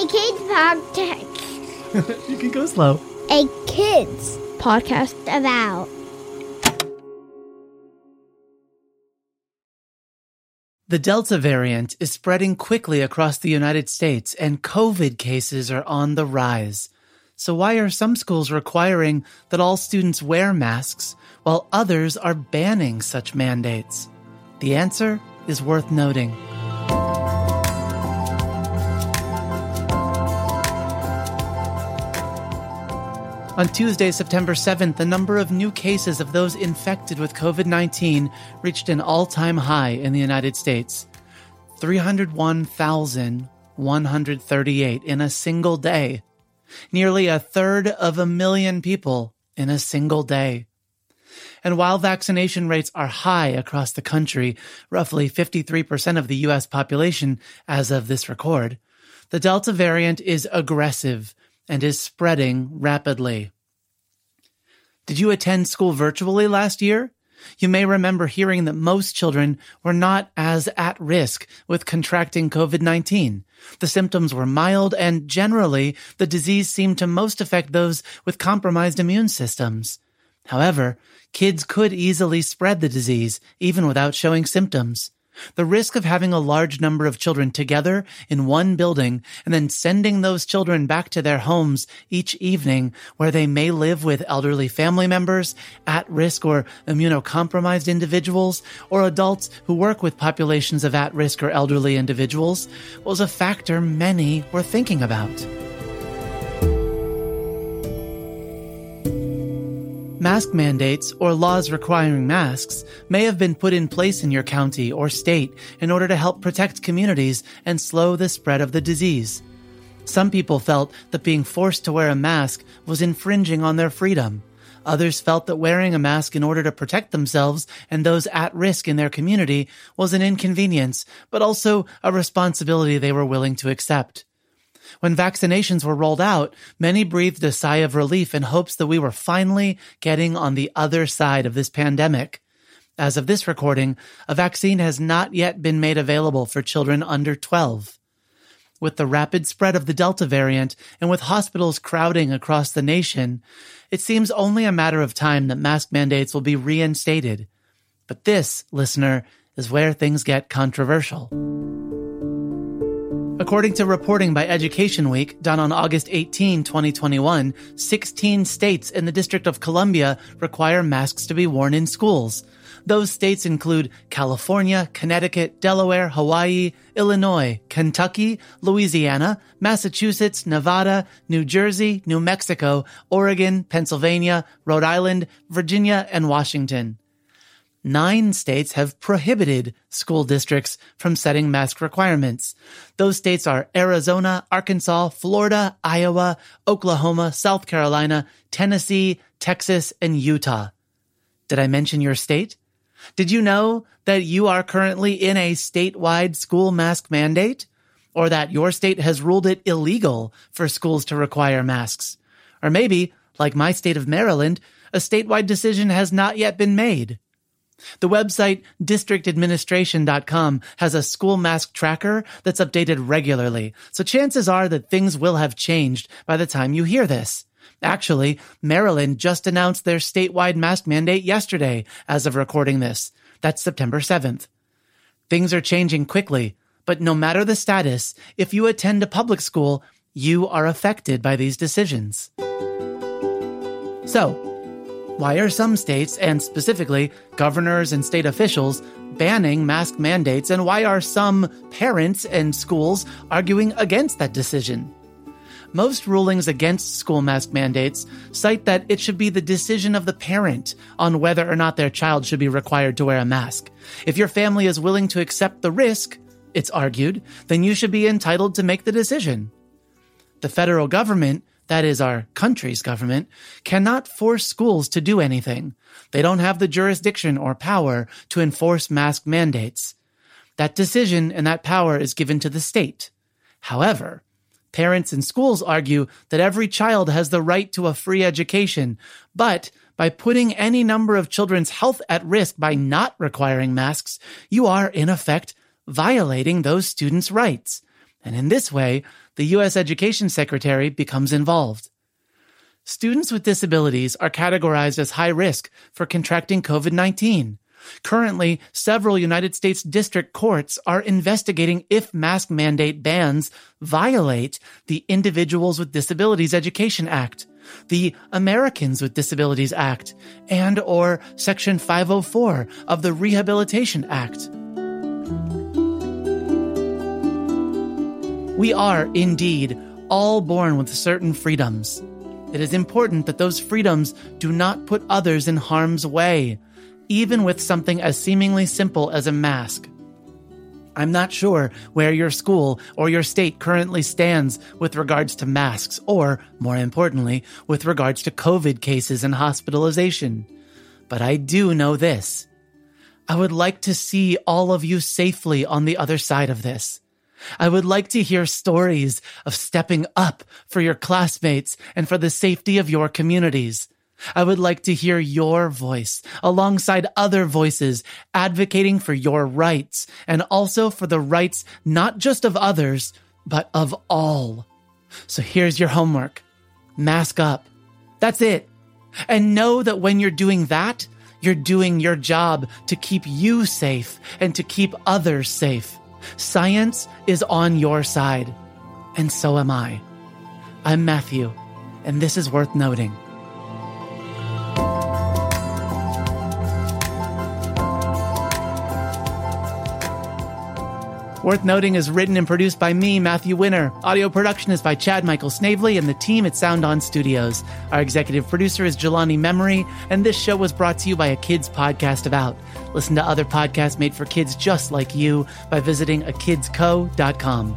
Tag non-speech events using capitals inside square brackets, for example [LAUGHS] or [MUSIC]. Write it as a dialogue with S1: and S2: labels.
S1: A kids podcast. [LAUGHS]
S2: you can go slow.
S1: A kids podcast about.
S2: The Delta variant is spreading quickly across the United States and COVID cases are on the rise. So why are some schools requiring that all students wear masks while others are banning such mandates? The answer is worth noting. On Tuesday, September 7th, the number of new cases of those infected with COVID 19 reached an all time high in the United States 301,138 in a single day. Nearly a third of a million people in a single day. And while vaccination rates are high across the country, roughly 53% of the US population as of this record, the Delta variant is aggressive and is spreading rapidly. Did you attend school virtually last year? You may remember hearing that most children were not as at risk with contracting COVID-19. The symptoms were mild and generally the disease seemed to most affect those with compromised immune systems. However, kids could easily spread the disease even without showing symptoms. The risk of having a large number of children together in one building and then sending those children back to their homes each evening where they may live with elderly family members, at risk or immunocompromised individuals, or adults who work with populations of at risk or elderly individuals was a factor many were thinking about. Mask mandates or laws requiring masks may have been put in place in your county or state in order to help protect communities and slow the spread of the disease. Some people felt that being forced to wear a mask was infringing on their freedom. Others felt that wearing a mask in order to protect themselves and those at risk in their community was an inconvenience, but also a responsibility they were willing to accept. When vaccinations were rolled out, many breathed a sigh of relief in hopes that we were finally getting on the other side of this pandemic. As of this recording, a vaccine has not yet been made available for children under 12. With the rapid spread of the Delta variant and with hospitals crowding across the nation, it seems only a matter of time that mask mandates will be reinstated. But this, listener, is where things get controversial. According to reporting by Education Week done on August 18, 2021, 16 states in the District of Columbia require masks to be worn in schools. Those states include California, Connecticut, Delaware, Hawaii, Illinois, Kentucky, Louisiana, Massachusetts, Nevada, New Jersey, New Mexico, Oregon, Pennsylvania, Rhode Island, Virginia, and Washington nine states have prohibited school districts from setting mask requirements. Those states are Arizona, Arkansas, Florida, Iowa, Oklahoma, South Carolina, Tennessee, Texas, and Utah. Did I mention your state? Did you know that you are currently in a statewide school mask mandate? Or that your state has ruled it illegal for schools to require masks? Or maybe, like my state of Maryland, a statewide decision has not yet been made. The website districtadministration.com has a school mask tracker that's updated regularly, so chances are that things will have changed by the time you hear this. Actually, Maryland just announced their statewide mask mandate yesterday as of recording this. That's September 7th. Things are changing quickly, but no matter the status, if you attend a public school, you are affected by these decisions. So, why are some states, and specifically governors and state officials, banning mask mandates, and why are some parents and schools arguing against that decision? Most rulings against school mask mandates cite that it should be the decision of the parent on whether or not their child should be required to wear a mask. If your family is willing to accept the risk, it's argued, then you should be entitled to make the decision. The federal government that is our country's government, cannot force schools to do anything. They don't have the jurisdiction or power to enforce mask mandates. That decision and that power is given to the state. However, parents and schools argue that every child has the right to a free education, but by putting any number of children's health at risk by not requiring masks, you are, in effect, violating those students' rights. And in this way, the U.S. Education Secretary becomes involved. Students with disabilities are categorized as high risk for contracting COVID-19. Currently, several United States district courts are investigating if mask mandate bans violate the Individuals with Disabilities Education Act, the Americans with Disabilities Act, and or Section 504 of the Rehabilitation Act. We are indeed all born with certain freedoms. It is important that those freedoms do not put others in harm's way, even with something as seemingly simple as a mask. I'm not sure where your school or your state currently stands with regards to masks or, more importantly, with regards to COVID cases and hospitalization. But I do know this. I would like to see all of you safely on the other side of this. I would like to hear stories of stepping up for your classmates and for the safety of your communities. I would like to hear your voice alongside other voices advocating for your rights and also for the rights not just of others, but of all. So here's your homework. Mask up. That's it. And know that when you're doing that, you're doing your job to keep you safe and to keep others safe. Science is on your side, and so am I. I'm Matthew, and this is worth noting. Worth Noting is written and produced by me, Matthew Winner. Audio production is by Chad Michael Snavely and the team at Sound On Studios. Our executive producer is Jelani Memory, and this show was brought to you by a kids podcast about. Listen to other podcasts made for kids just like you by visiting akidsco.com.